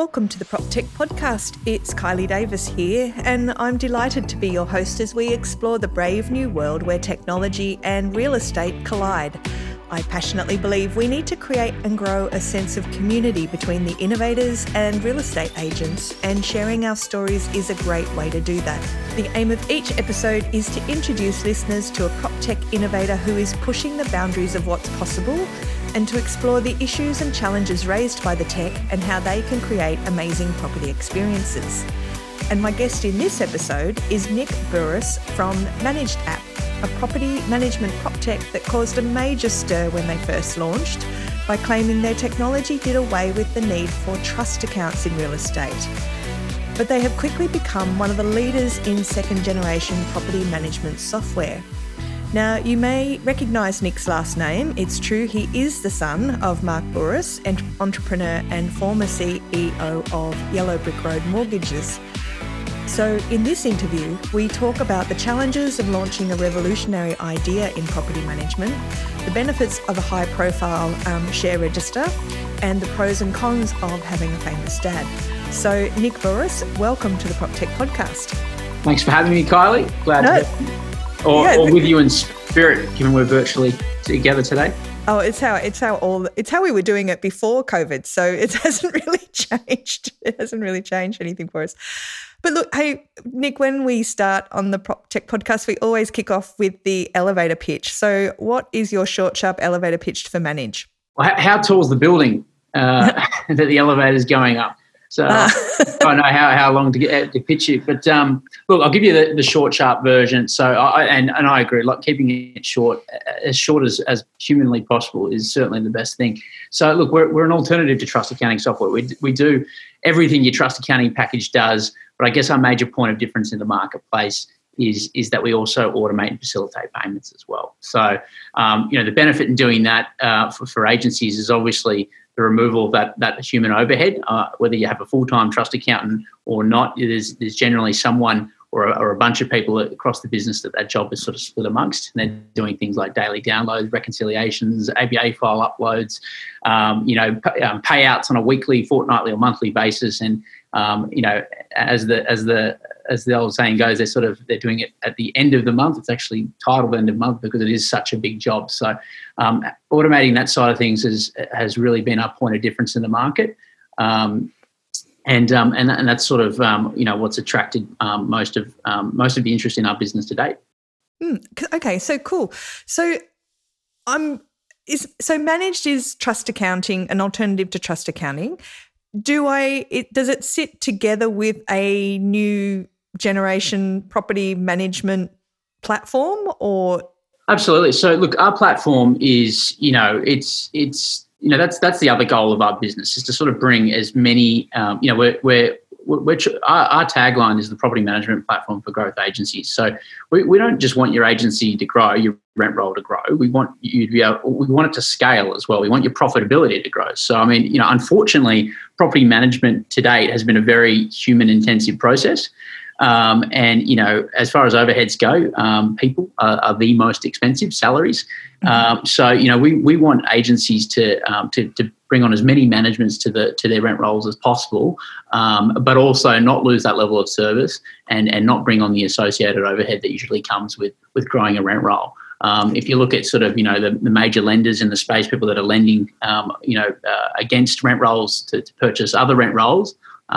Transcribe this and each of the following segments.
Welcome to the PropTech Podcast. It's Kylie Davis here, and I'm delighted to be your host as we explore the brave new world where technology and real estate collide. I passionately believe we need to create and grow a sense of community between the innovators and real estate agents, and sharing our stories is a great way to do that. The aim of each episode is to introduce listeners to a prop tech innovator who is pushing the boundaries of what's possible and to explore the issues and challenges raised by the tech and how they can create amazing property experiences. And my guest in this episode is Nick Bouris from Managed App a property management prop tech that caused a major stir when they first launched by claiming their technology did away with the need for trust accounts in real estate. But they have quickly become one of the leaders in second generation property management software. Now, you may recognise Nick's last name. It's true, he is the son of Mark Bouris, entrepreneur and former CEO of Yellow Brick Road Mortgages. So, in this interview, we talk about the challenges of launching a revolutionary idea in property management, the benefits of a high profile um, share register, and the pros and cons of having a famous dad. So, Nick Bouris, welcome to the PropTech podcast. Thanks for having me, Kylie. Glad no. to or, yeah, or with you in spirit, given we're virtually together today. Oh, it's how it's how all it's how we were doing it before COVID. So it hasn't really changed. It hasn't really changed anything for us. But look, hey, Nick, when we start on the Prop Tech podcast, we always kick off with the elevator pitch. So, what is your short, sharp elevator pitch for Manage? Well, how tall is the building uh, that the elevator is going up? So uh. I know how, how long to get to pitch it. But um, look, I'll give you the, the short, sharp version. So I and, and I agree, like keeping it short, as short as, as humanly possible is certainly the best thing. So look, we're, we're an alternative to trust accounting software. We, we do everything your trust accounting package does, but I guess our major point of difference in the marketplace is is that we also automate and facilitate payments as well. So, um, you know, the benefit in doing that uh, for, for agencies is obviously the removal of that, that human overhead. Uh, whether you have a full time trust accountant or not, there's, there's generally someone or a, or a, bunch of people across the business that that job is sort of split amongst. And they're doing things like daily downloads, reconciliations, ABA file uploads, um, you know, p- um, payouts on a weekly, fortnightly, or monthly basis. And um, you know, as the as the as the old saying goes, they're sort of they're doing it at the end of the month. It's actually titled end of month because it is such a big job. So um, automating that side of things has has really been our point of difference in the market. Um, and, um, and and that's sort of um, you know what's attracted um, most of um, most of the interest in our business to date. Mm, okay, so cool. So I'm is so managed is trust accounting an alternative to trust accounting do I it does it sit together with a new generation property management platform or Absolutely. So look, our platform is, you know, it's it's you know that's that's the other goal of our business is to sort of bring as many um, you know we're, we're which our, our, tagline is the property management platform for growth agencies. So we, we don't just want your agency to grow, your rent roll to grow. We want you to be able, we want it to scale as well. We want your profitability to grow. So I mean, you know, unfortunately, property management to date has been a very human intensive process. Um, and you know, as far as overheads go, um, people are, are, the most expensive salaries. Um, so you know, we, we want agencies to, um, to to bring on as many managements to the to their rent rolls as possible, um, but also not lose that level of service and and not bring on the associated overhead that usually comes with with growing a rent roll. Um, if you look at sort of you know the, the, major lenders in the space, people that are lending you know uh, against rent rolls to, to, purchase other rent rolls,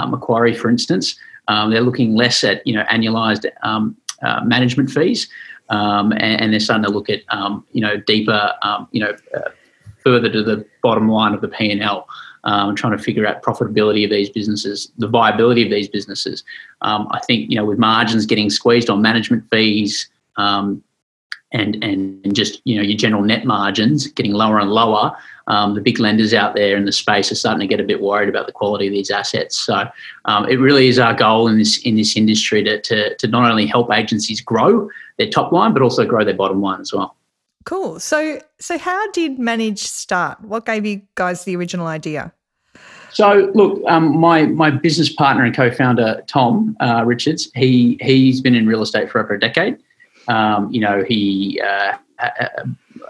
Macquarie for instance. Um, they're looking less at you know annualized um, uh, management fees, um, and, and, they're starting to look at um, you know deeper, um, you know, uh, further to the bottom line of the P and L. Um, trying to figure out profitability of these businesses, the viability of these businesses. I think you know with margins getting squeezed on management fees, and and just you know your general net margins getting lower and lower, um, the big lenders out there in the space are starting to get a bit worried about the quality of these assets. So um, it really is our goal in this in this industry to, to to not only help agencies grow their top line, but also grow their bottom line as well. Cool. So so how did Manage start? What gave you guys the original idea? So look, um, my my business partner and co-founder Tom uh, Richards, he he's been in real estate for over a decade. Um, you know, he uh,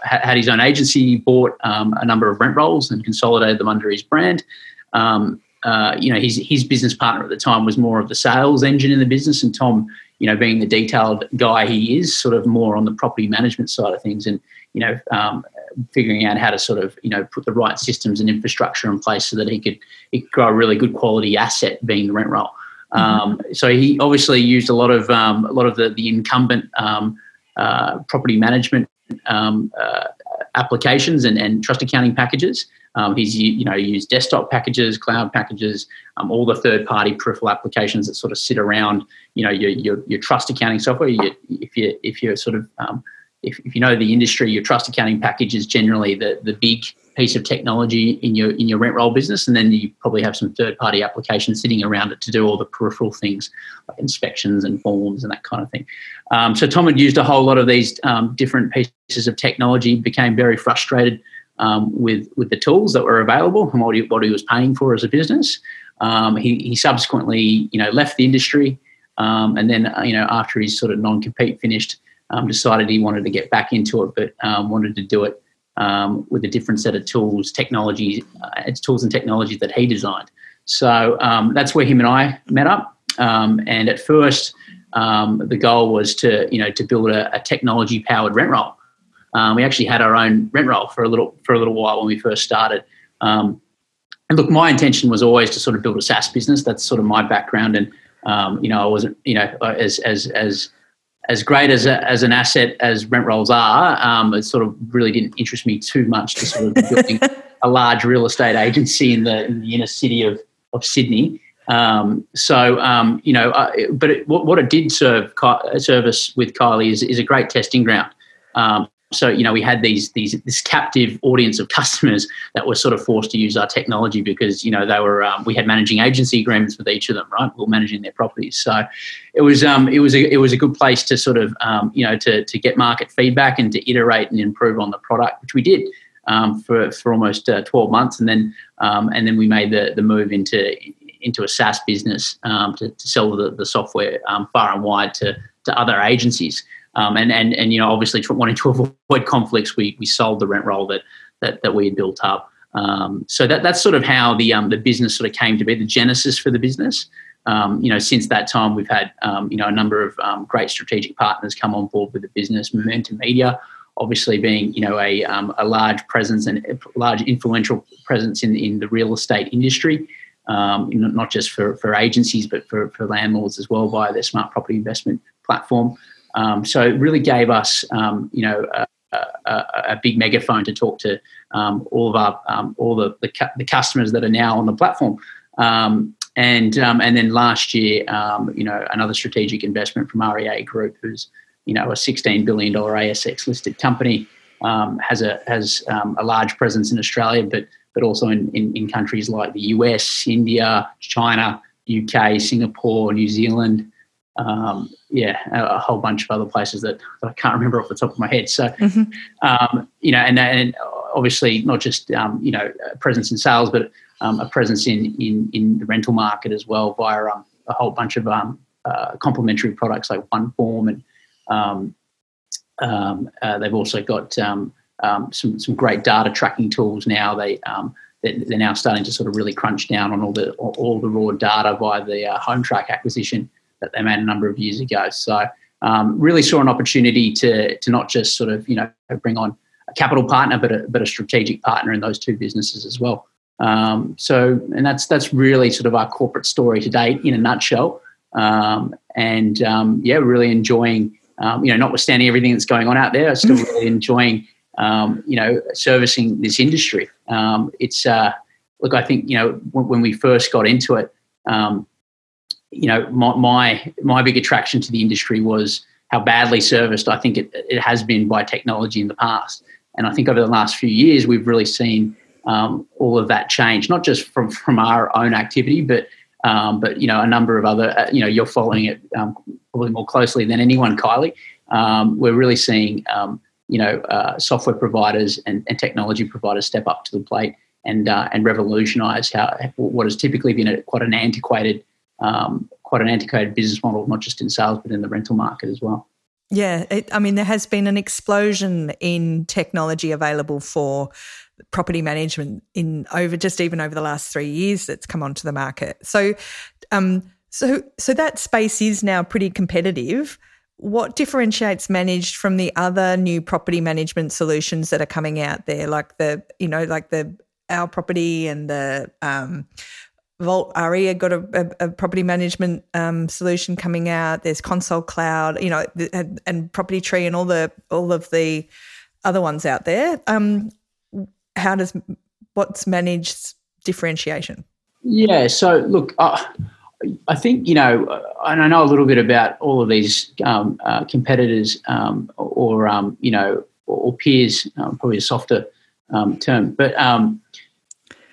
had his own agency, bought um, a number of rent rolls and consolidated them under his brand. Um, uh, you know, his his business partner at the time was more of the sales engine in the business, and Tom, you know, being the detailed guy he is, sort of more on the property management side of things, and you know, um, figuring out how to sort of you know put the right systems and infrastructure in place so that he could he could grow a really good quality asset, being the rent roll. Mm-hmm. Um, so he obviously used a lot of um, a lot of the the incumbent um, uh, property management um, uh, applications and, and trust accounting packages. Um, he's you know used desktop packages, cloud packages, um, all the third party peripheral applications that sort of sit around you know your your, your trust accounting software. You, if you if you're sort of um, if, if you know the industry, your trust accounting package is generally the the big piece of technology in your in your rent roll business, and then you probably have some third party applications sitting around it to do all the peripheral things like inspections and forms and that kind of thing. Um, so Tom had used a whole lot of these um, different pieces of technology, became very frustrated um, with with the tools that were available and what he, what he was paying for as a business. Um, he, he subsequently, you know, left the industry, um, and then uh, you know after his sort of non compete finished, um, decided he wanted to get back into it, but wanted to do it um, with a different set of tools, technology, uh, tools and technologies that he designed. So that's where him and I met up. and at first, the goal was to you know to build a, a technology powered rent roll. Um, we actually had our own rent roll for a little for a little while when we first started. Um, and look, my intention was always to sort of build a SaaS business. That's sort of my background, and um, you know, I wasn't you know as as as as great as a, as an asset as rent rolls are. Um, it sort of really didn't interest me too much to sort of building a large real estate agency in the in the inner city of of Sydney. Um, so um, you know, uh, but it, what, what, it did serve service with Kylie is, is a great testing ground. Um, so you know we had these these this captive audience of customers that were sort of forced to use our technology because you know they were um, we had managing agency agreements with each of them right? We were managing their properties. So it was um, it was a, it was a good place to sort of um, you know to to get market feedback and to iterate and improve on the product which we did um, for for almost uh, 12 months. And then um, and then we made the the move into into a SaaS business um, to, to sell the, the software far and wide to to other agencies um, and and and you know, obviously, wanting to avoid conflicts, we we sold the rent roll that that, that we had built up. Um, so that that's sort of how the um, the business sort of came to be, the genesis for the business. Um, you know, since that time, we've had um, you know a number of um, great strategic partners come on board with the business. Momentum Media, obviously being you know a a large presence and a large influential presence in in the real estate industry. Um, not just for, for agencies, but for, for landlords as well via their smart property investment platform. Um, so it really gave us, um, you know, a, a, a, big megaphone to talk to um, all of our um, all the, the, cu- the customers that are now on the platform. Um, and um, and then last year, you know, another strategic investment from REA Group, who's you know a 16 billion dollar ASX listed company, has a has a large presence in Australia, but but also in, in, in countries like the US, India, China, UK, Singapore, New Zealand, um, yeah, a, a, whole bunch of other places that, that, I can't remember off the top of my head. So, mm-hmm. um, you know, and, and obviously not just um, you know a presence in sales, but um, a presence in, in in the rental market as well via um, a whole bunch of um, uh, complementary products like OneForm, and uh, they've also got some some great data tracking tools now. They they're now starting to sort of really crunch down on all the all the raw data via the uh, Hometrack acquisition that they made a number of years ago. So um, really saw an opportunity to to not just sort of you know bring on a capital partner, but a, but a strategic partner in those two businesses as well. Um, so and that's that's really sort of our corporate story to date in a nutshell. Um, and um, yeah, really enjoying um, you know notwithstanding everything that's going on out there, I'm still really enjoying um, you know servicing this industry. it's uh, look, I think you know when, when we first got into it. Um, you know, my, my, my big attraction to the industry was how badly serviced I think it, it has been by technology in the past. And I think over the last few years, we've really seen um, all of that change, not just from, from our own activity, but um, but you know a number of other uh, you know you're following it um, probably more closely than anyone, Kylie. Um, we're really seeing um, you know uh, software providers and, and, technology providers step up to the plate and uh, and revolutionise how what has typically been a, quite an antiquated um, quite an antiquated business model, not just in sales, but in the rental market as well. Yeah, it, I mean, there has been an explosion in technology available for property management in over just even over the last three years that's come onto the market. So, um, so so that space is now pretty competitive. What differentiates managed from the other new property management solutions that are coming out there, like the you know like the our property and the um, Vault RE got a, a, a property management um, solution coming out. There's Console Cloud, you know, and, and, Property Tree and all the all of the other ones out there. Um, how does what's managed differentiation? Yeah. So look, uh, I think you know, and I know a little bit about all of these um, uh, competitors um, or um, you know or, peers. Um, probably a softer term, but um,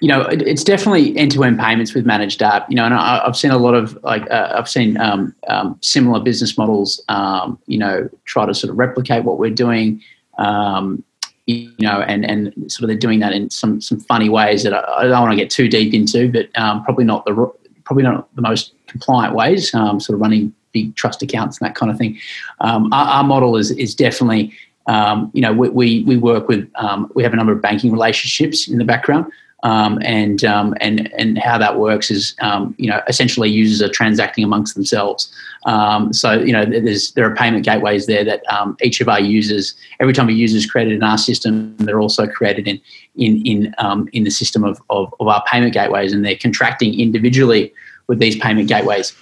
you know, it's definitely end-to-end payments with managed app. You know, and I, have seen a lot of like uh, I've seen um, um, similar business models. Um, you know, try to sort of replicate what we're doing. Um, you know, and and sort of they're doing that in some some funny ways that I, I don't want to get too deep into, but um, probably not the probably not the most compliant ways. Um, sort of running big trust accounts and that kind of thing. Our, our, model is is definitely. you know, we, we, we work with, we have a number of banking relationships in the background. Um, and um, and and how that works is um, you know essentially users are transacting amongst themselves. Um, so you know there's there are payment gateways there that um, each of our users every time a user is created in our system, they're also created in in in um, in the system of, of, of our payment gateways, and they're contracting individually with these payment gateways.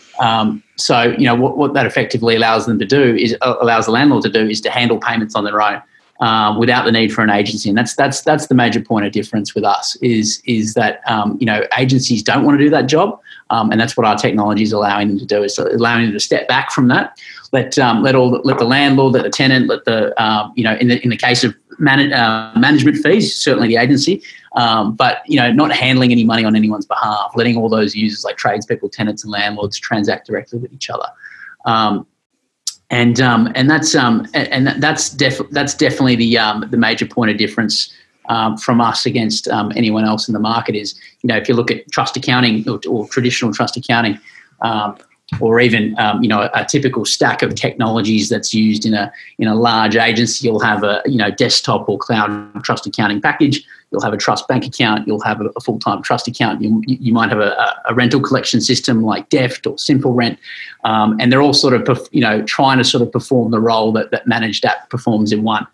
so you know what, what that effectively allows them to do is uh, allows the landlord to do is to handle payments on their own um, without the need for an agency. And that's that's that's the major point of difference with us is is that um, you know agencies don't want to do that job, um, and that's what our technology is allowing them to do. Is allowing them to step back from that, let um, let all let the landlord, let the tenant, let the um, you know in the in the case of man- uh, management fees, certainly the agency. Um, but you know, not handling any money on anyone's behalf, letting all those users like tradespeople, tenants, and landlords transact directly with each other. Um, and um, and that's um, and that's def- that's definitely the um, the major point of difference um, from us against um, anyone else in the market is you know if you look at trust accounting or, or traditional trust accounting um, or even you know a, a, typical stack of technologies that's used in a in a large agency you'll have a you know desktop or cloud trust accounting package You'll have a trust bank account. You'll have a, a full time trust account. You, you might have a, a, rental collection system like Deft or Simple Rent, um, and they're all sort of you know trying to sort of perform the role that that managed app performs in one,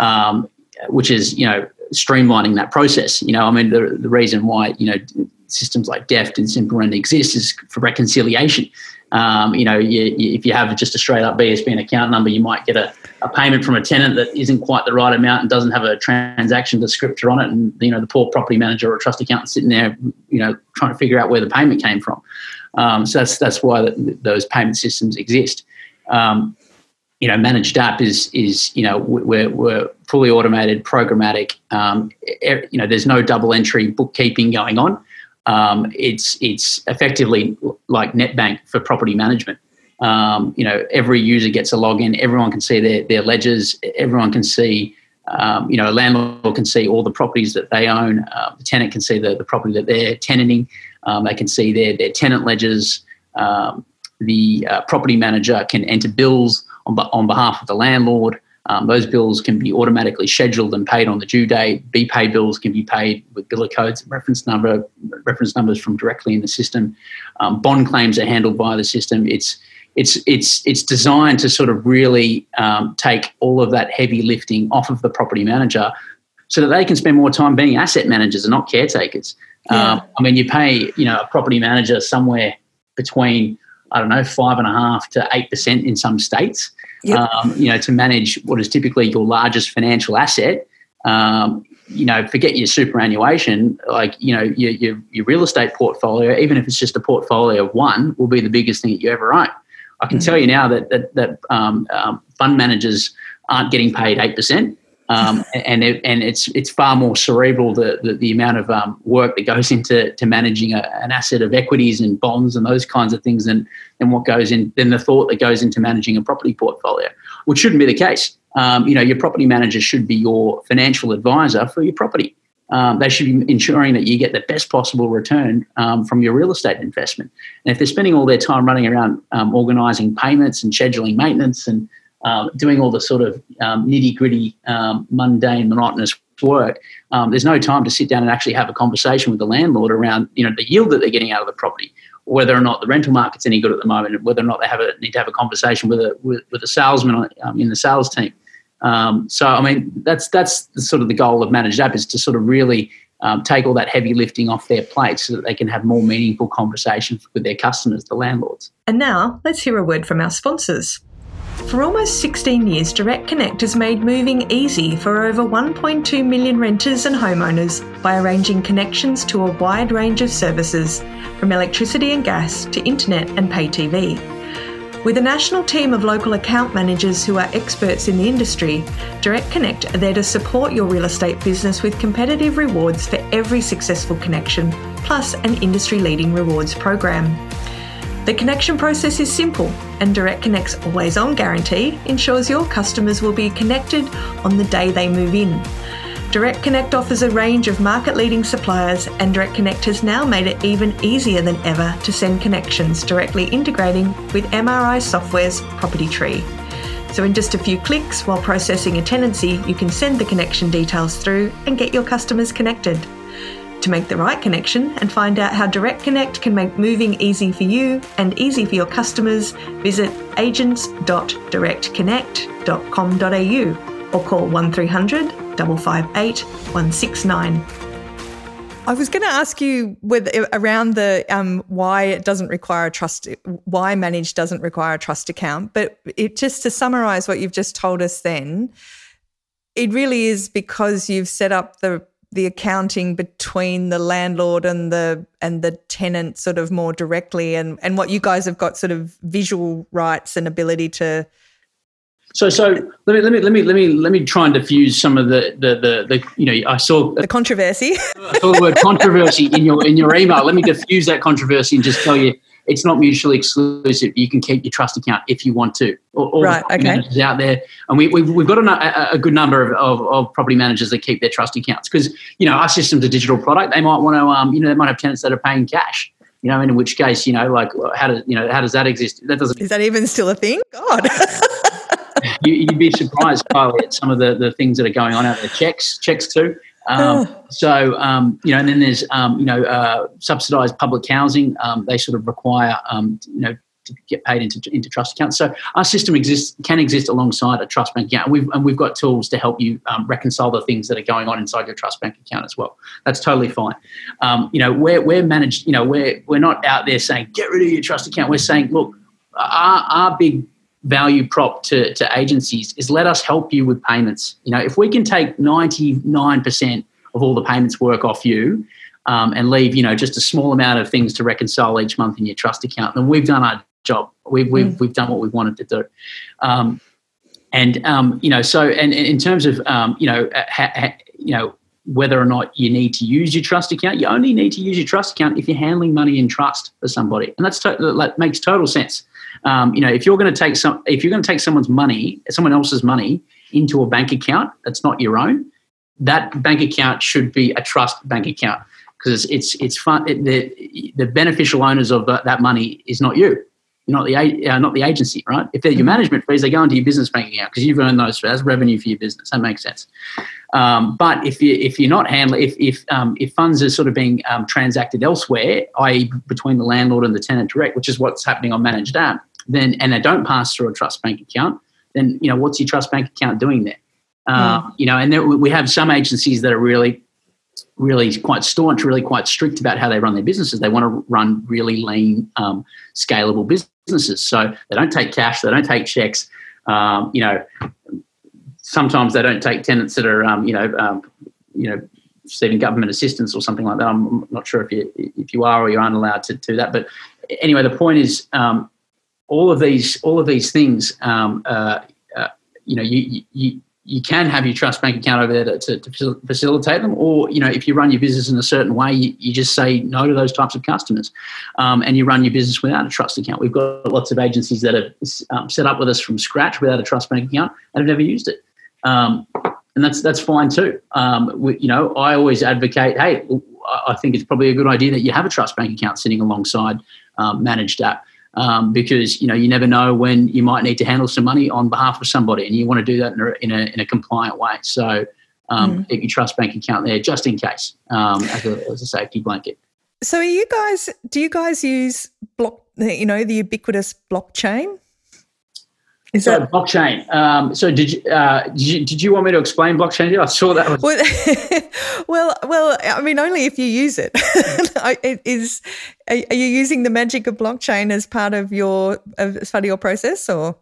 um, which is you know streamlining that process. You know, I mean the the reason why you know systems like Deft and Simple Rent exist is for reconciliation. Um, you know, you, you, if you have just a straight up BSBN account number, you might get a, a payment from a tenant that isn't quite the right amount and doesn't have a transaction descriptor on it, and you know the poor property manager or trust accountant sitting there, you know, trying to figure out where the payment came from. Um, so that's that's why the, those payment systems exist. Um, you know, managed app is is you know we're, we're fully automated, programmatic. Um, you know, there's no double entry bookkeeping going on um, it's it's effectively like NetBank for property management. Um, you know, every user gets a login. Everyone can see their their ledgers. Everyone can see. Um, you know, a landlord can see all the properties that they own. Uh, the tenant can see the, the property that they're tenanting. Um, they can see their their tenant ledgers. Um, the uh, property manager can enter bills on on behalf of the landlord. Um, those bills can be automatically scheduled and paid on the due date. BPay bills can be paid with biller codes and reference number reference numbers from directly in the system. Um, bond claims are handled by the system. It's it's it's it's designed to sort of really um, take all of that heavy lifting off of the property manager, so that they can spend more time being asset managers and not caretakers. Yeah. Um, I mean, you pay you know a property manager somewhere between I don't know five and a half to eight percent in some states yep. um, you know, to manage what is typically your largest financial asset. Um, you know, forget your superannuation, like, you know, your, your, your, real estate portfolio, even if it's just a portfolio of one, will be the biggest thing that you ever own. I can mm-hmm. tell you now that, that, that um, um fund managers aren't getting paid 8%. Um, and it, and it's it's far more cerebral the the, the amount of um, work that goes into to managing a, an asset of equities and bonds and those kinds of things than than what goes in than the thought that goes into managing a property portfolio, which shouldn't be the case. Um, you know, your property manager should be your financial advisor for your property. Um, they should be ensuring that you get the best possible return um, from your real estate investment. And if they're spending all their time running around um, organising payments and scheduling maintenance and um, doing all the sort of um, nitty gritty, um, mundane, monotonous work, um, there's no time to sit down and actually have a conversation with the landlord around you know the yield that they're getting out of the property, whether or not the rental market's any good at the moment, whether or not they have a, need to have a conversation with a with, with a salesman um, in the sales team. Um, so I mean that's that's sort of the goal of managed app is to sort of really take all that heavy lifting off their plate so that they can have more meaningful conversations with their customers, the landlords. And now let's hear a word from our sponsors. For almost 16 years, Direct Connect has made moving easy for over 1.2 million renters and homeowners by arranging connections to a wide range of services, from electricity and gas to internet and pay TV. With a national team of local account managers who are experts in the industry, Direct Connect are there to support your real estate business with competitive rewards for every successful connection, plus an industry leading rewards program. The connection process is simple, and Direct Connect's always on guarantee ensures your customers will be connected on the day they move in. Direct Connect offers a range of market leading suppliers, and Direct Connect has now made it even easier than ever to send connections directly integrating with MRI Software's Property Tree. So, in just a few clicks while processing a tenancy, you can send the connection details through and get your customers connected. To make the right connection and find out how Direct Connect can make moving easy for you and easy for your customers, visit agents.directconnect.com.au or call 1300 558 169. I was going to ask you with around the um, why it doesn't require a trust, why managed doesn't require a trust account. But it, just to summarize what you've just told us, then it really is because you've set up the the accounting between the landlord and the and the tenant sort of more directly, and and what you guys have got sort of visual rights and ability to so, so let me let me let me let me let me try and diffuse some of the the the, the you know I saw the controversy. I saw the word controversy in your in your email. Let me diffuse that controversy and just tell you it's not mutually exclusive. You can keep your trust account if you want to. All right. Okay. Managers out there, and we, we've, we've got a, a good number of, of, of, property managers that keep their trust accounts because you know our system's a digital product. They might want to, um, you know, they might have tenants that are paying cash. You know, and in which case, you know, like how does you know how does that exist? That doesn't. Is that even still a thing? God. you, would be surprised, Kylie, at some of the, the things that are going on out there. Checks, checks too. Um. So um, you know, and then there's um, you know uh, subsidised public housing. Um, they sort of require um, you know to get paid into into trust accounts. So our system exists can exist alongside a trust bank account, and we've and we've got tools to help you um, reconcile the things that are going on inside your trust bank account as well. That's totally fine. you know, we're we're managed. You know, we're we're not out there saying get rid of your trust account. We're saying, look, our our big value prop to, to agencies is let us help you with payments. You know, if we can take 99% of all the payments work off you um, and leave, you know, just a small amount of things to reconcile each month in your trust account, then we've done our job. We've, we've, mm. we've done what we wanted to do. Um, and, um, you know, so, and, and in terms of, um, you know, ha, ha, you know, whether or not you need to use your trust account, you only need to use your trust account if you're handling money in trust for somebody. And that's to, that makes total sense. Um, you know, if you're going to take some, if you're going to take someone's money, someone else's money into a bank account that's not your own, that bank account should be a trust bank account because it's it's fun. It, the the beneficial owners of that money is not you. Not the uh, not the agency, right? If they're your mm-hmm. management fees, they go into your business bank account because you've earned those as revenue for your business. That makes sense. Um, but if you if you're not handling if if um, if funds are sort of being um, transacted elsewhere, i.e., between the landlord and the tenant direct, which is what's happening on managed app, then and they don't pass through a trust bank account, then you know what's your trust bank account doing there? Uh, You know, and there, we have some agencies that are really, really quite staunch, really quite strict about how they run their businesses. They want to run really lean, um, scalable businesses. So they don't take cash, they don't take checks. Um, you know, sometimes they don't take tenants that are, um, you know, um, you know, receiving government assistance or something like that. I'm not sure if you if you are or you aren't allowed to do that. But anyway, the point is, um, all of these all of these things um, uh, uh, you know you, you you can have your trust bank account over there to, to, facilitate them or you know if you run your business in a certain way you, you just say no to those types of customers um, and you run your business without a trust account. We've got lots of agencies that have um, set up with us from scratch without a trust bank account and have never used it. Um, and that's that's fine too. Um, we, you know i always advocate hey i think it's probably a good idea that you have a trust bank account sitting alongside um, managed app um, because you know you never know when you might need to handle some money on behalf of somebody, and you want to do that in a in a, in a compliant way. So um, mm. keep your trust bank account there just in case um, as, a, as a safety blanket. So, are you guys? Do you guys use block? You know, the ubiquitous blockchain. Is so that blockchain? Um, so did you, uh, did you did you want me to explain blockchain? I saw that. Was- well, well, I mean, only if you use it. Is are you using the magic of blockchain as part of your as part of your process, or?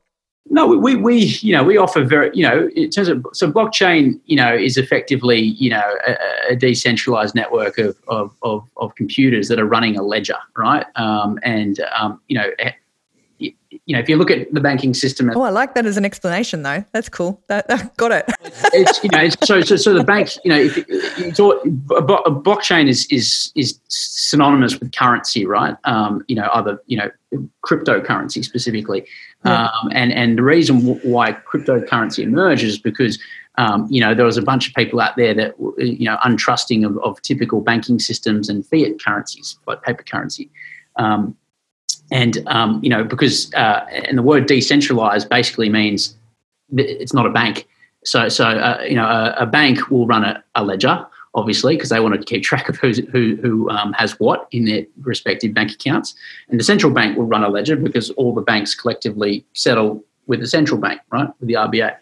No, we, we you know we offer very you know in terms of so blockchain you know is effectively you know a, a decentralized network of, of, of, of, computers that are running a ledger, right? Um, and um, you know you know, if you look at the banking system. Oh, I like that as an explanation, though. That's cool. That, that got it. it's you know, it's, so so so the bank, you know, if it's all, a, blockchain is is is synonymous with currency, right? Um, you know, other you know, cryptocurrency specifically, yeah. um, and and the reason why cryptocurrency emerged is because. Um, you know, there was a bunch of people out there that, you know, untrusting of, of typical banking systems and fiat currencies, like paper currency. Um, and um, you know because uh, and the word decentralized basically means it's not a bank. So so uh, you know a, a, bank will run a, a ledger obviously because they want to keep track of who's, who who um, has what in their respective bank accounts, and the central bank will run a ledger because all the banks collectively settle with the central bank, right, with the RBA.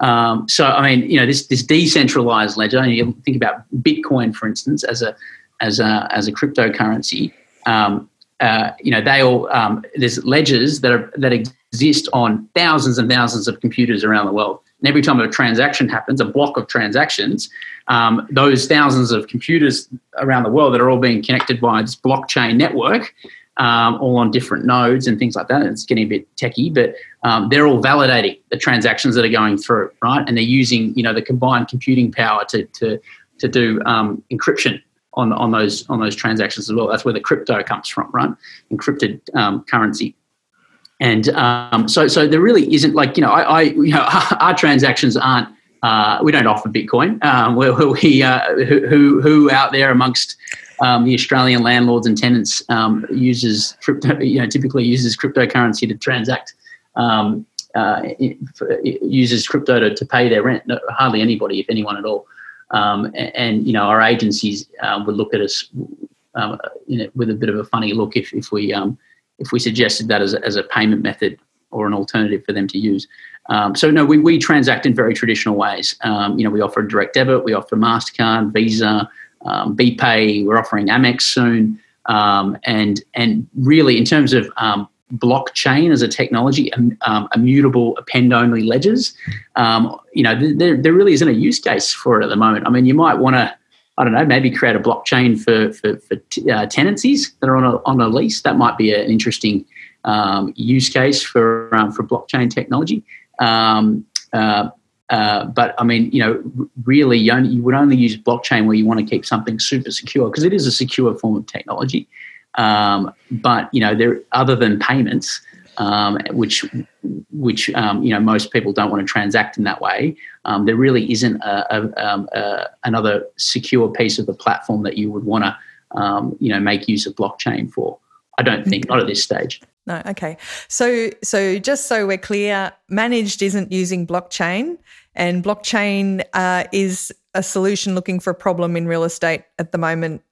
Um, so I mean, you know, this this decentralized ledger. And you think about Bitcoin, for instance, as a as a as a cryptocurrency. Um, uh, you know, they all um, there's ledgers that are that exist on thousands and thousands of computers around the world. And every time a transaction happens, a block of transactions, um, those thousands of computers around the world that are all being connected by this blockchain network, um, all on different nodes and things like that. It's getting a bit techy, but um, they're all validating the transactions that are going through, right? And they're using, you know, the combined computing power to to to do um, encryption on, on those on those transactions as well. That's where the crypto comes from, right? Encrypted um, currency. And um, so, so there really isn't like you know, I, I you know, our transactions aren't. Uh, we don't offer Bitcoin. Um, we, uh, who, who out there amongst um, the Australian landlords and tenants um, uses crypto. You know, typically uses cryptocurrency to transact. Um, uh, uses crypto to, to pay their rent. No, hardly anybody, if anyone at all. Um, and, and, you know, our agencies uh, would look at us um, you know, with a bit of a funny look if, if we um, if we suggested that as a, as a payment method or an alternative for them to use. Um, so no, we, we transact in very traditional ways. Um, you know, we offer direct debit, we offer Mastercard, Visa, um, BPay. We're offering Amex soon, and and really in terms of blockchain as a technology, um, immutable append-only ledgers. Um, you know, there, there really isn't a use case for it at the moment. I mean, you might want to, I don't know, maybe create a blockchain for for, for t- uh, tenancies that are on a on a lease. That might be an interesting um, use case for um, for blockchain technology. Um, uh, uh, but I mean, you know, really, you, only, you would only use blockchain where you want to keep something super secure because it is a secure form of technology. Um, but you know, there other than payments, um, which which um, you know most people don't want to transact in that way. Um, there really isn't a, a, um, a, another secure piece of the platform that you would want to um, you know make use of blockchain for. I don't think not at this stage. No, okay. So so just so we're clear, managed isn't using blockchain, and blockchain uh, is a solution looking for a problem in real estate at the moment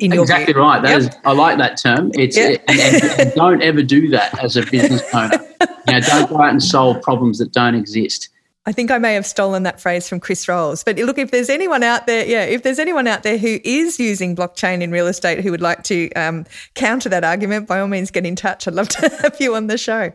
exactly right. That yep. is, I like that term. It's yep. and, and, and, don't ever do that as a business owner. you know, don't go out and solve problems that don't exist. I think I may have stolen that phrase from Chris Rolls. But look, if there's anyone out there, yeah, if there's anyone out there who is using blockchain in real estate who would like to um, counter that argument, by all means, get in touch. I'd love to have you on the show.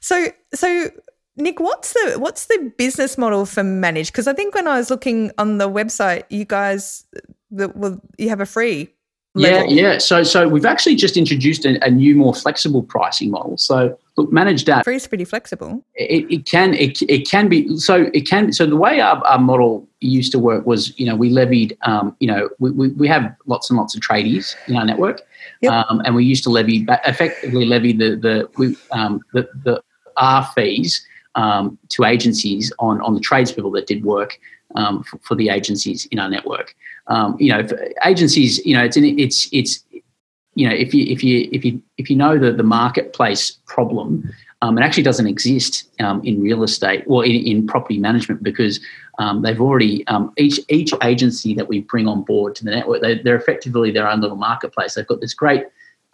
So, so Nick, what's the what's the business model for Manage? Because I think when I was looking on the website, you guys, the, well, you have a free Level. Yeah, yeah. So, so we've actually just introduced a, a, new, more flexible pricing model. So, look, managed app. Free is pretty flexible. It, it can, it, it can be. So, it can. So, the way our, our model used to work was, you know, we levied, um, you know, we, we, we have lots and lots of tradies in our network, yep. um, and we used to levy, effectively levy the the we, um, the, the R fees um, to agencies on on the tradespeople that did work um, for, for, the agencies in our network. Um, you know, agencies, you know, it's an, it's it's you know, if you if you if you if you know that the marketplace problem, um, it actually doesn't exist um, in real estate or in, in property management because um, they've already um, each each agency that we bring on board to the network, they, are effectively their own little marketplace. They've got this great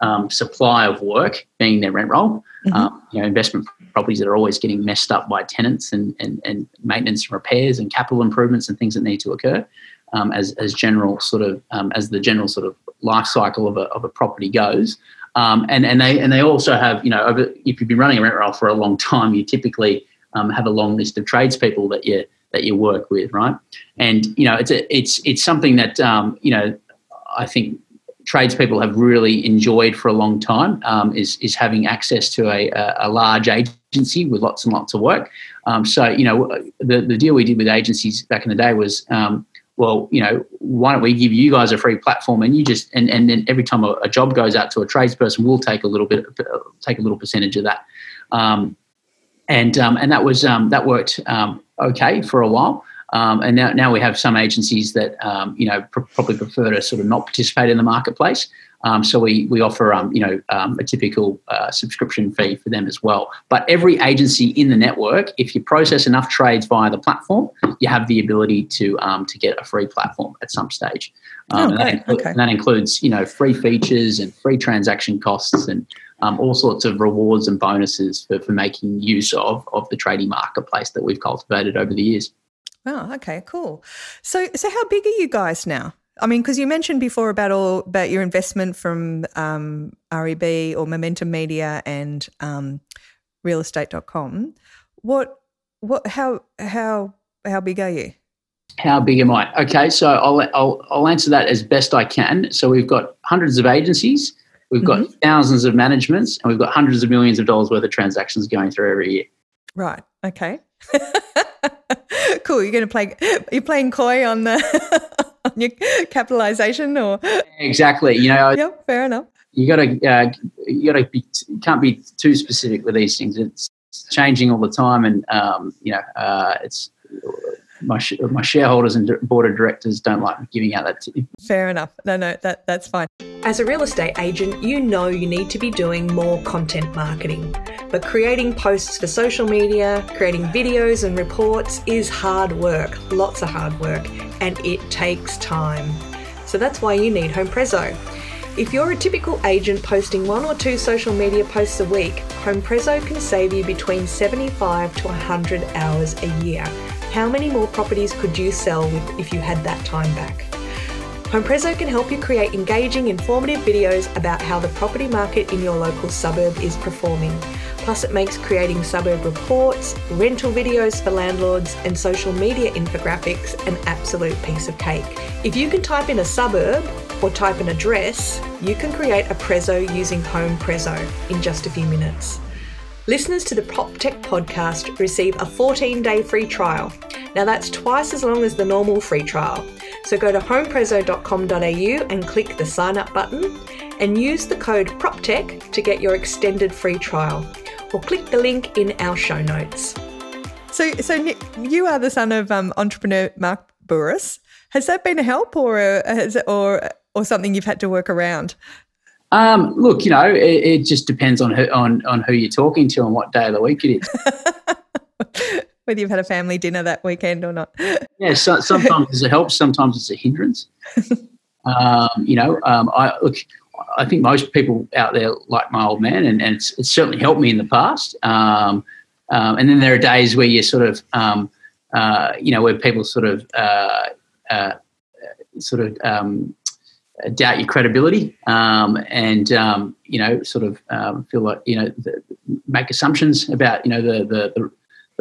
um, supply of work, being their rent roll. Mm-hmm. Um, you know, investment properties that are always getting messed up by tenants and and, and maintenance and repairs and capital improvements and things that need to occur. As as general sort of as the general sort of life cycle of a, of a property goes. Um, and, and they and they also have, you know, over, if you've been running a rent roll for a long time, you typically um, have a long list of tradespeople that you that you work with, right? And you know, it's a, it's it's something that um, you know, I think tradespeople have really enjoyed for a long time um, is is having access to a, a, large agency with lots and lots of work. Um, so you know, the the deal we did with agencies back in the day was um, well, you know, why don't we give you guys a free platform and you just and and then every time a, a job goes out to a tradesperson, we'll take a little bit, take a little percentage of that, um, and um, and that was um, that worked um, okay for a while. Um, and now, now we have some agencies that um, you know pr- probably prefer to sort of not participate in the marketplace. Um, so we we offer um, you know um, a typical uh, subscription fee for them as well. But every agency in the network, if you process enough trades via the platform, you have the ability to um, to get a free platform at some stage. Um, oh, and, that okay. and, that includes you know free features and free transaction costs and um, all sorts of rewards and bonuses for, for making use of of the trading marketplace that we've cultivated over the years. Oh, okay, cool. So so how big are you guys now? I mean, because you mentioned before about all about your investment from um, REB or Momentum Media and um, realestate.com. What what how how how big are you? How big am I? Okay, so I'll, I'll, I'll answer that as best I can. So we've got hundreds of agencies, we've got mm-hmm. thousands of managements, and we've got hundreds of millions of dollars worth of transactions going through every year. Right. Okay. cool. You're going to play. You're playing coy on the on your capitalization, or exactly. You know. Yep. Fair enough. You got to. Uh, you got to be. Can't be too specific with these things. It's changing all the time, and um, you know, uh, it's my sh- my shareholders and board of directors don't like giving out that. T- Fair enough. No, no, that that's fine. As a real estate agent, you know you need to be doing more content marketing. But creating posts for social media, creating videos and reports is hard work, lots of hard work, and it takes time. So that's why you need HomePrezo. If you're a typical agent posting one or two social media posts a week, HomePrezo can save you between 75 to 100 hours a year how many more properties could you sell with if you had that time back? HomePrezo can help you create engaging, informative videos about how the property market in your local suburb is performing. Plus, it makes creating suburb reports, rental videos for landlords, and social media infographics an absolute piece of cake. If you can type in a suburb or type an address, you can create a Prezo using HomePrezo in just a few minutes. Listeners to the PropTech podcast receive a 14 day free trial. Now, that's twice as long as the normal free trial. So go to homeprezo.com.au and click the sign up button and use the code PropTech to get your extended free trial. Or click the link in our show notes. So, so Nick, you are the son of um, entrepreneur Mark Bouris. Has that been a help, or has it, or or something you've had to work around? Um, look, you know, it, it, just depends on who, on on who you're talking to and what day of the week it is. Whether you've had a family dinner that weekend or not. Yeah, so, sometimes it helps, sometimes it's a hindrance. um, you know, um, I look. I think most people out there like my old man, and, and it's, it's certainly helped me in the past. Um, um, and then there are days where you sort of, um, uh, you know, where people sort of, uh, uh, sort of um, doubt your credibility um, and um, you know sort of um, feel like you know the, make assumptions about you know the, the the,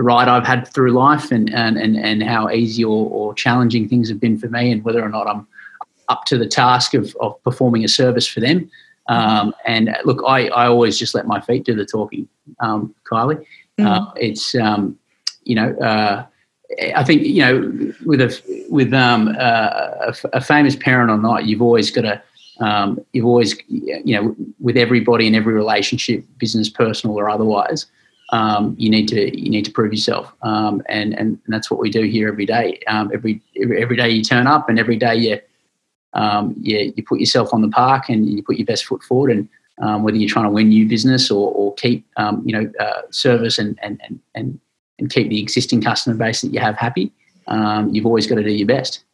ride I've had through life and and and, and how easy or, or challenging things have been for me and whether or not I'm up to the task of, of performing a service for them. Um, and look, I, I always just let my feet do the talking, um, Kylie. Mm-hmm. Uh, it's um, you know. Uh, I think you know, with a with um, uh, a, a, famous parent or not, you've always got to, um, you've always, you know, with everybody in every relationship, business, personal or otherwise, um, you need to you need to prove yourself, um, and, and and that's what we do here every day. Um, every, every every day you turn up, and every day you um, you, you put yourself on the park and you put your best foot forward and um, whether you're trying to win new business or, or keep um, you know uh, service and, and and and and keep the existing customer base that you have happy, um, you've always got to do your best.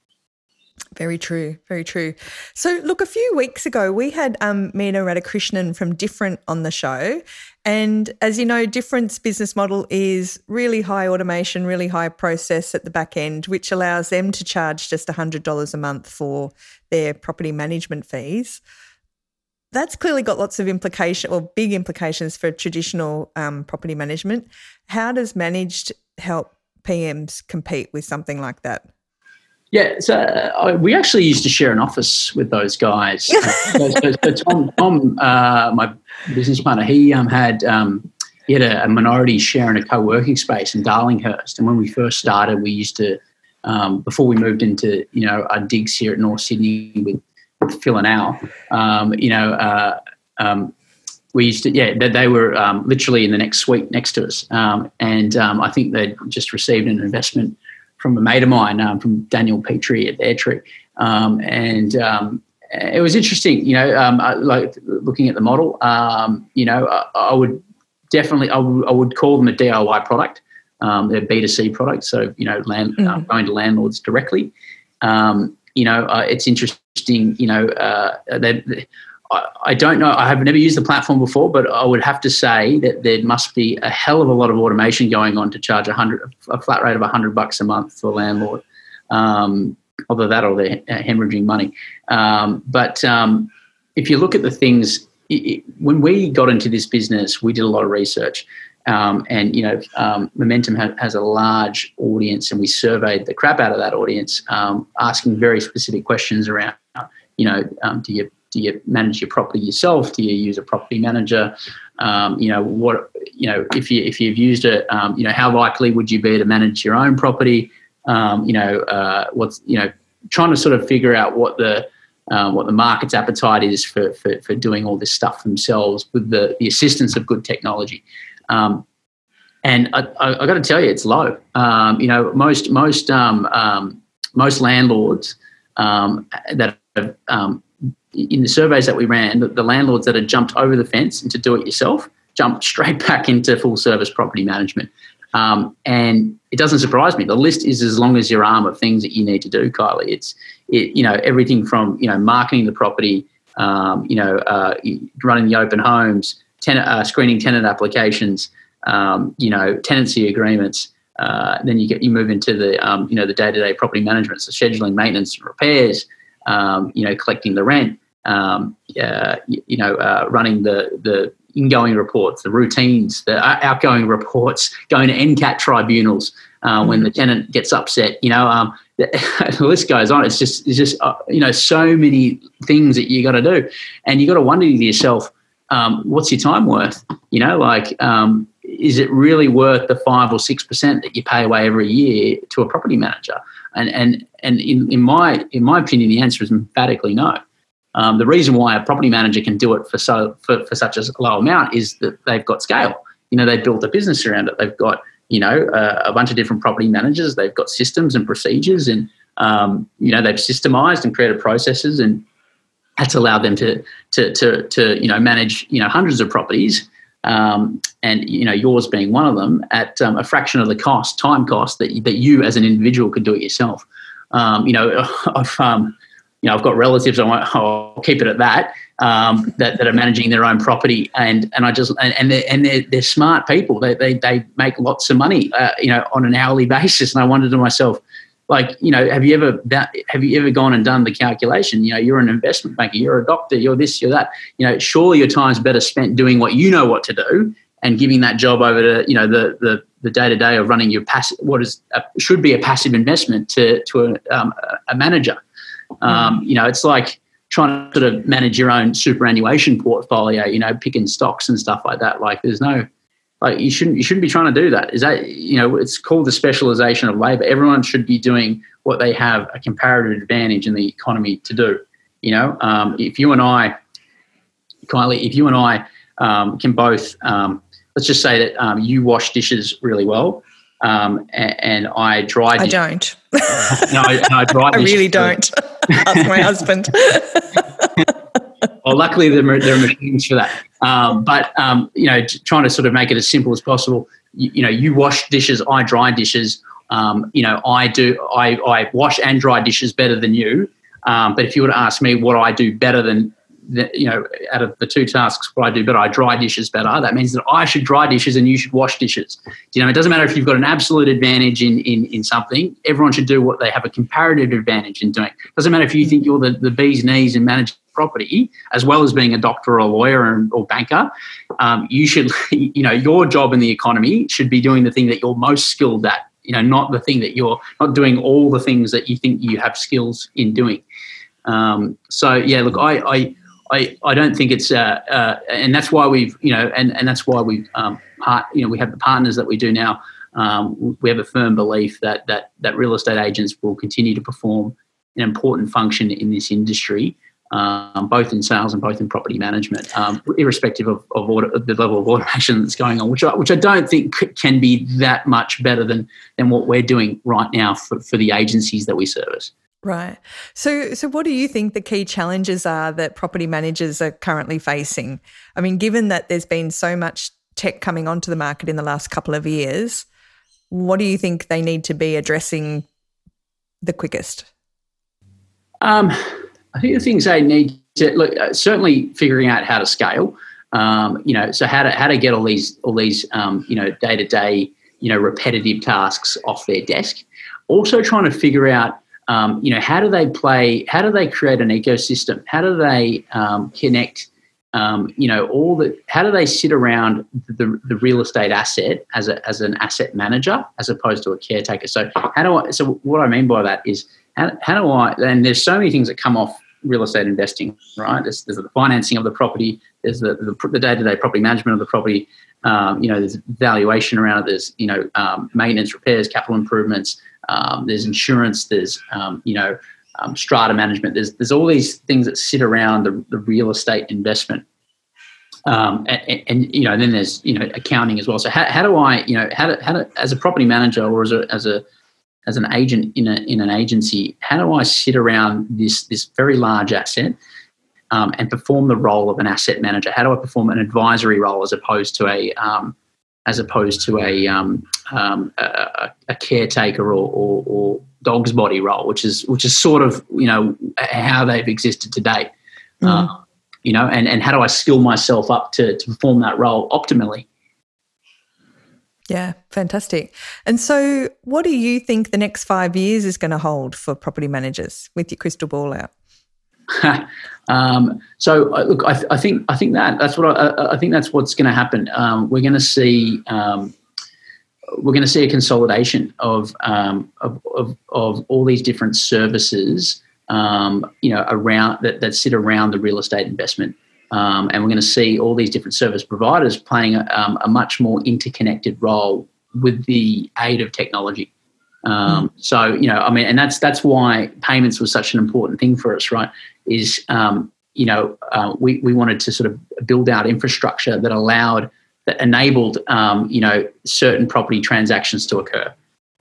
Very true, very true. So, look, a few weeks ago, we had um, Meena Radhakrishnan from Different on the show. And as you know, Different's business model is really high automation, really high process at the back end, which allows them to charge just $100 a month for their property management fees that's clearly got lots of implication or big implications for traditional um, property management. How does managed help PMs compete with something like that? Yeah, so uh, we actually used to share an office with those guys. so, so, so, Tom, Tom uh, my business partner, he um, had um, he had a, a, minority share in a co-working space in Darlinghurst, and when we first started, we used to um, before we moved into you know our digs here at North Sydney with And Al, um, you know, uh, um, we used to, yeah, they, they were um, literally in the next suite next to us. Um, and um, I think they'd just received an investment from a mate of mine, um, from Daniel Petre at Airtree. and it was interesting, you know, like looking at the model, you know, I, I, would definitely, I, w- I would call them a DIY product. Um, they're B2C products, so you know, land, mm. uh, going to landlords directly. Um, you know, uh, it's interesting. You know, uh, I don't know. I have never used the platform before, but I would have to say that there must be a hell of a lot of automation going on to charge a hundred a flat rate of a hundred bucks a month for a landlord. Um, either that or they're hemorrhaging money. Um, but um, if you look at the things, it, it, when we got into this business, we did a lot of research. Um, and you know, um, Momentum ha- has a large audience, and we surveyed the crap out of that audience, um, asking very specific questions around, you know, um, do you do you manage your property yourself? Do you use a property manager? Um, you know, what you know if you if you've used it, um, you know, how likely would you be to manage your own property? you know, uh, what's you know, trying to sort of figure out what the um, what the market's appetite is for, for, for, doing all this stuff themselves with the, the assistance of good technology. Um, and I, I, I got to tell you, it's low. Um, you know, most most um, um most landlords um, that have, in the surveys that we ran, the, the landlords that had jumped over the fence into do it yourself jumped straight back into full service property management. Um, and it doesn't surprise me. The list is as long as your arm of things that you need to do, Kylie. It's it, you know everything from you know marketing the property, um, you know uh, running the open homes, tenant, uh, screening tenant applications, um, you know, tenancy agreements. Uh, then you get you move into the um, you know the day to day property management, so scheduling maintenance and repairs, um, you know, collecting the rent, um, uh, you, know, uh, running the the ingoing reports, the routines, the outgoing reports, going to NCAT tribunals uh, when the tenant gets upset. You know, um, the, list goes on. It's just it's just uh, you know so many things that you got to do, and you got to wonder to yourself um, what's your time worth? You know, like, um, is it really worth the five or six percent that you pay away every year to a property manager? And and and in, in my in my opinion, the answer is emphatically no. Um, the reason why a property manager can do it for so for, for such a low amount is that they've got scale. You know, they've built a business around it. They've got you know uh, a bunch of different property managers. They've got systems and procedures, and um, you know they've systemized and created processes and that's allowed them to to to to you know manage you know hundreds of properties, um, and you know yours being one of them at um, a fraction of the cost, time cost that that you as an individual could do it yourself. Um, you know, I've um, you know I've got relatives. I won't, I'll keep it at that. Um, that, that are managing their own property, and and I just and, and they're and they're, they're smart people. They, they they make lots of money, uh, you know, on an hourly basis. And I wondered to myself, like you know have you ever have you ever gone and done the calculation? You know you're an investment banker you're a doctor you're this you're that. You know surely your time's better spent doing what you know what to do and giving that job over to you know the the the day to day of running your passive what is a, should be a passive investment to to a, um, a manager. Um, you know it's like trying to sort of manage your own superannuation portfolio you know picking stocks and stuff like that. Like there's no like you shouldn't you shouldn't be trying to do that. Is that you know it's called the specialization of labor. Everyone should be doing what they have a comparative advantage in the economy to do. You know, um, if you and I, Kylie, if you and I um, can both, um, let's just say that um, you wash dishes really well, um, and, and, I dry. I don't. no, I, I, dry I really don't. Ask my husband. well, luckily there are, there are machines for that. Um, but um, you know, trying to sort of make it as simple as possible. You, you know, you wash dishes, I dry dishes. Um, you know, I do. I, I wash and dry dishes better than you. Um, but if you were to ask me what I do better than you know, out of the two tasks, what I do better, I dry dishes better. That means that I should dry dishes and you should wash dishes. You know, it doesn't matter if you've got an absolute advantage in, in, in something. Everyone should do what they have a comparative advantage in doing. It doesn't matter if you think you're the, the bee's knees in managing property, as well as being a doctor or a lawyer or banker. Um, you should, you know, your job in the economy should be doing the thing that you're most skilled at. You know, not the thing that you're not doing all the things that you think you have skills in doing. Um, so yeah, look, I, I I, I don't think it's uh, uh, and that's why we've you know and, and that's why we've um, part you know we have the partners that we do now. Um, we have a firm belief that that that real estate agents will continue to perform an important function in this industry, um, both in sales and both in property management, um, irrespective of, of, order, of, the level of automation that's going on, which I, which I don't think can be that much better than than what we're doing right now for, for the agencies that we service. Right. So, so what do you think the key challenges are that property managers are currently facing? I mean, given that there's been so much tech coming onto the market in the last couple of years, what do you think they need to be addressing the quickest? Um, I think the things they need to look uh, certainly figuring out how to scale. Um, you know, so how to how to get all these all these um, you know day to day you know repetitive tasks off their desk. Also, trying to figure out um, you know, how do they play? How do they create an ecosystem? How do they um, connect? Um, you know, all the how do they sit around the, the real estate asset as a, as an asset manager as opposed to a caretaker? So how do I? So what I mean by that is how, how do I? And there's so many things that come off real estate investing, right? There's, there's the financing of the property. There's the, the, day-to-day property management of the property. Um, you know, there's valuation around it. There's you know um, maintenance, repairs, capital improvements. Um, there's insurance. There's um, you know um, strata management. There's there's all these things that sit around the, the real estate investment. Um, and, and, you know, then there's you know accounting as well. So how, how do I you know how do, how do, as a property manager or as a as a as an agent in a in an agency, how do I sit around this this very large asset um, and perform the role of an asset manager? How do I perform an advisory role as opposed to a um, as opposed to a, um, um, a, a, caretaker or, or, or, dog's body role, which is which is sort of you know how they've existed to date. Mm. Uh, you know, and, and how do I skill myself up to, to perform that role optimally? Yeah, fantastic. And so, what do you think the next five years is going to hold for property managers with your crystal ball out? um, so uh, look, I, th- I, think I think that that's what I, I think that's what's going to happen. Um, we're going to see um, we're going to see a consolidation of, um, of, of of all these different services, um, you know, around that, that sit around the real estate investment. Um, and we're going to see all these different service providers playing a, a much more interconnected role with the aid of technology. Um, so you know, I mean, and that's that's why payments was such an important thing for us, right? Is um, you know, uh, we we wanted to sort of build out infrastructure that allowed that enabled um, you know certain property transactions to occur.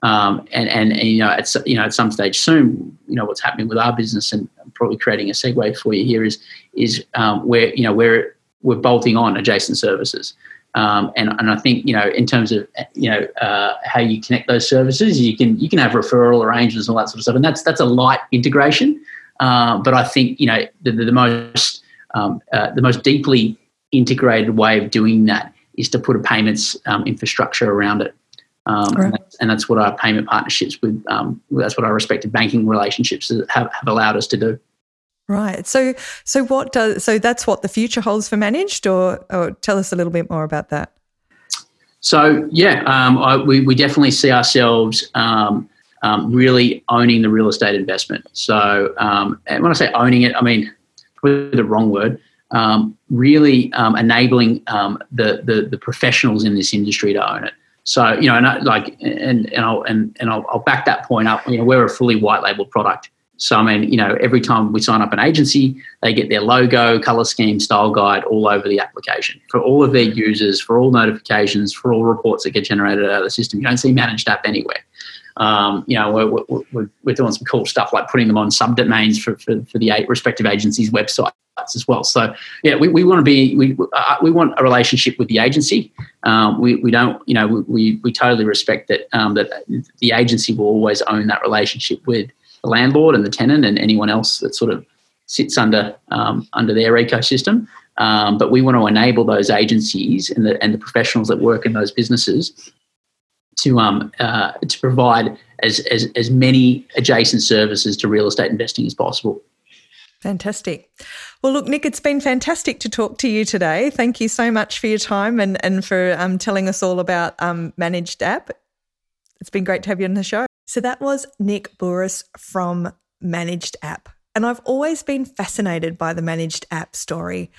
Um, and, and, and you know at you know at some stage soon you know what's happening with our business and I'm probably creating a segue for you here is is um, where you know we're we're bolting on adjacent services um, and, and I think you know in terms of you know uh, how you connect those services, you can you can have referral arrangements and all that sort of stuff, and that's that's a light integration. Uh, but I think you know the, the, the most um, uh, the most deeply integrated way of doing that is to put a payments um, infrastructure around it, um, right. and, that's, and, that's, what our payment partnerships with um, that's what our respective banking relationships have, have allowed us to do. Right. So, so what does so that's what the future holds for managed, or, or tell us a little bit more about that. So yeah, um, I, we we definitely see ourselves um, um, really owning the real estate investment. So, um, and when I say owning it, I mean the wrong word. Um, really um, enabling the, the the professionals in this industry to own it. So you know, and I, like, and and I'll and, and I'll, I'll back that point up. You know, we're a fully white label product. So, I mean, you know, every time we sign up an agency, they get their logo, color scheme, style guide all over the application for all of their users, for all notifications, for all reports that get generated out of the system. You don't see managed app anywhere. Um, you know, we're, we're, we're, doing some cool stuff like putting them on subdomains for, for, for the eight respective agencies' websites as well. So, yeah, we, we want to be, we, uh, we want a relationship with the agency. Um, we, we don't, you know, we, we totally respect that, um, that the agency will always own that relationship with the landlord and the tenant and anyone else that sort of sits under, um, under their ecosystem. Um, but we want to enable those agencies and the, and the professionals that work in those businesses to um uh, to provide as, as as many adjacent services to real estate investing as possible. Fantastic. Well, look, Nick, it's been fantastic to talk to you today. Thank you so much for your time and and for um, telling us all about um, Managed App. It's been great to have you on the show. So that was Nick Bouris from Managed App. And I've always been fascinated by the Managed App story.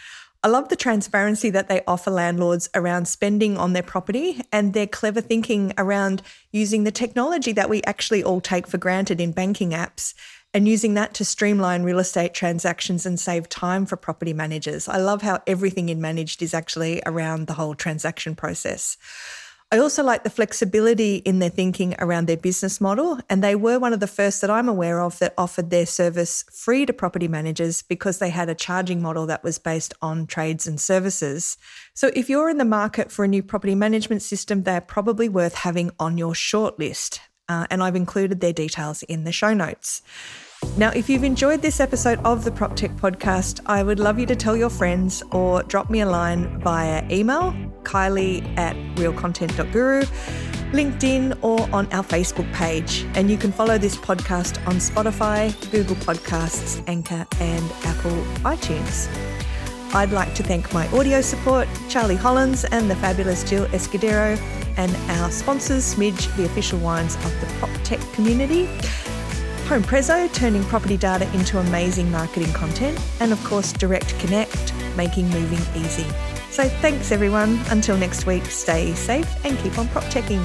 I love the transparency that they offer landlords around spending on their property and their clever thinking around using the technology that we actually all take for granted in banking apps and using that to streamline real estate transactions and save time for property managers. I love how everything in managed is actually around the whole transaction process. I also like the flexibility in their thinking around their business model, and they were one of the first that I'm aware of that offered their service free to property managers because they had a charging model that was based on trades and services. So if you're in the market for a new property management system, they're probably worth having on your shortlist. Uh, and I've included their details in the show notes. Now, if you've enjoyed this episode of the PropTech podcast, I would love you to tell your friends or drop me a line via email, kylie at realcontent.guru, LinkedIn, or on our Facebook page. And you can follow this podcast on Spotify, Google Podcasts, Anchor, and Apple iTunes. I'd like to thank my audio support, Charlie Hollins and the fabulous Jill Escudero, and our sponsors, Smidge, the official wines of the PropTech community. HomePrezzo, turning property data into amazing marketing content, and of course, Direct Connect, making moving easy. So thanks everyone. Until next week, stay safe and keep on prop checking.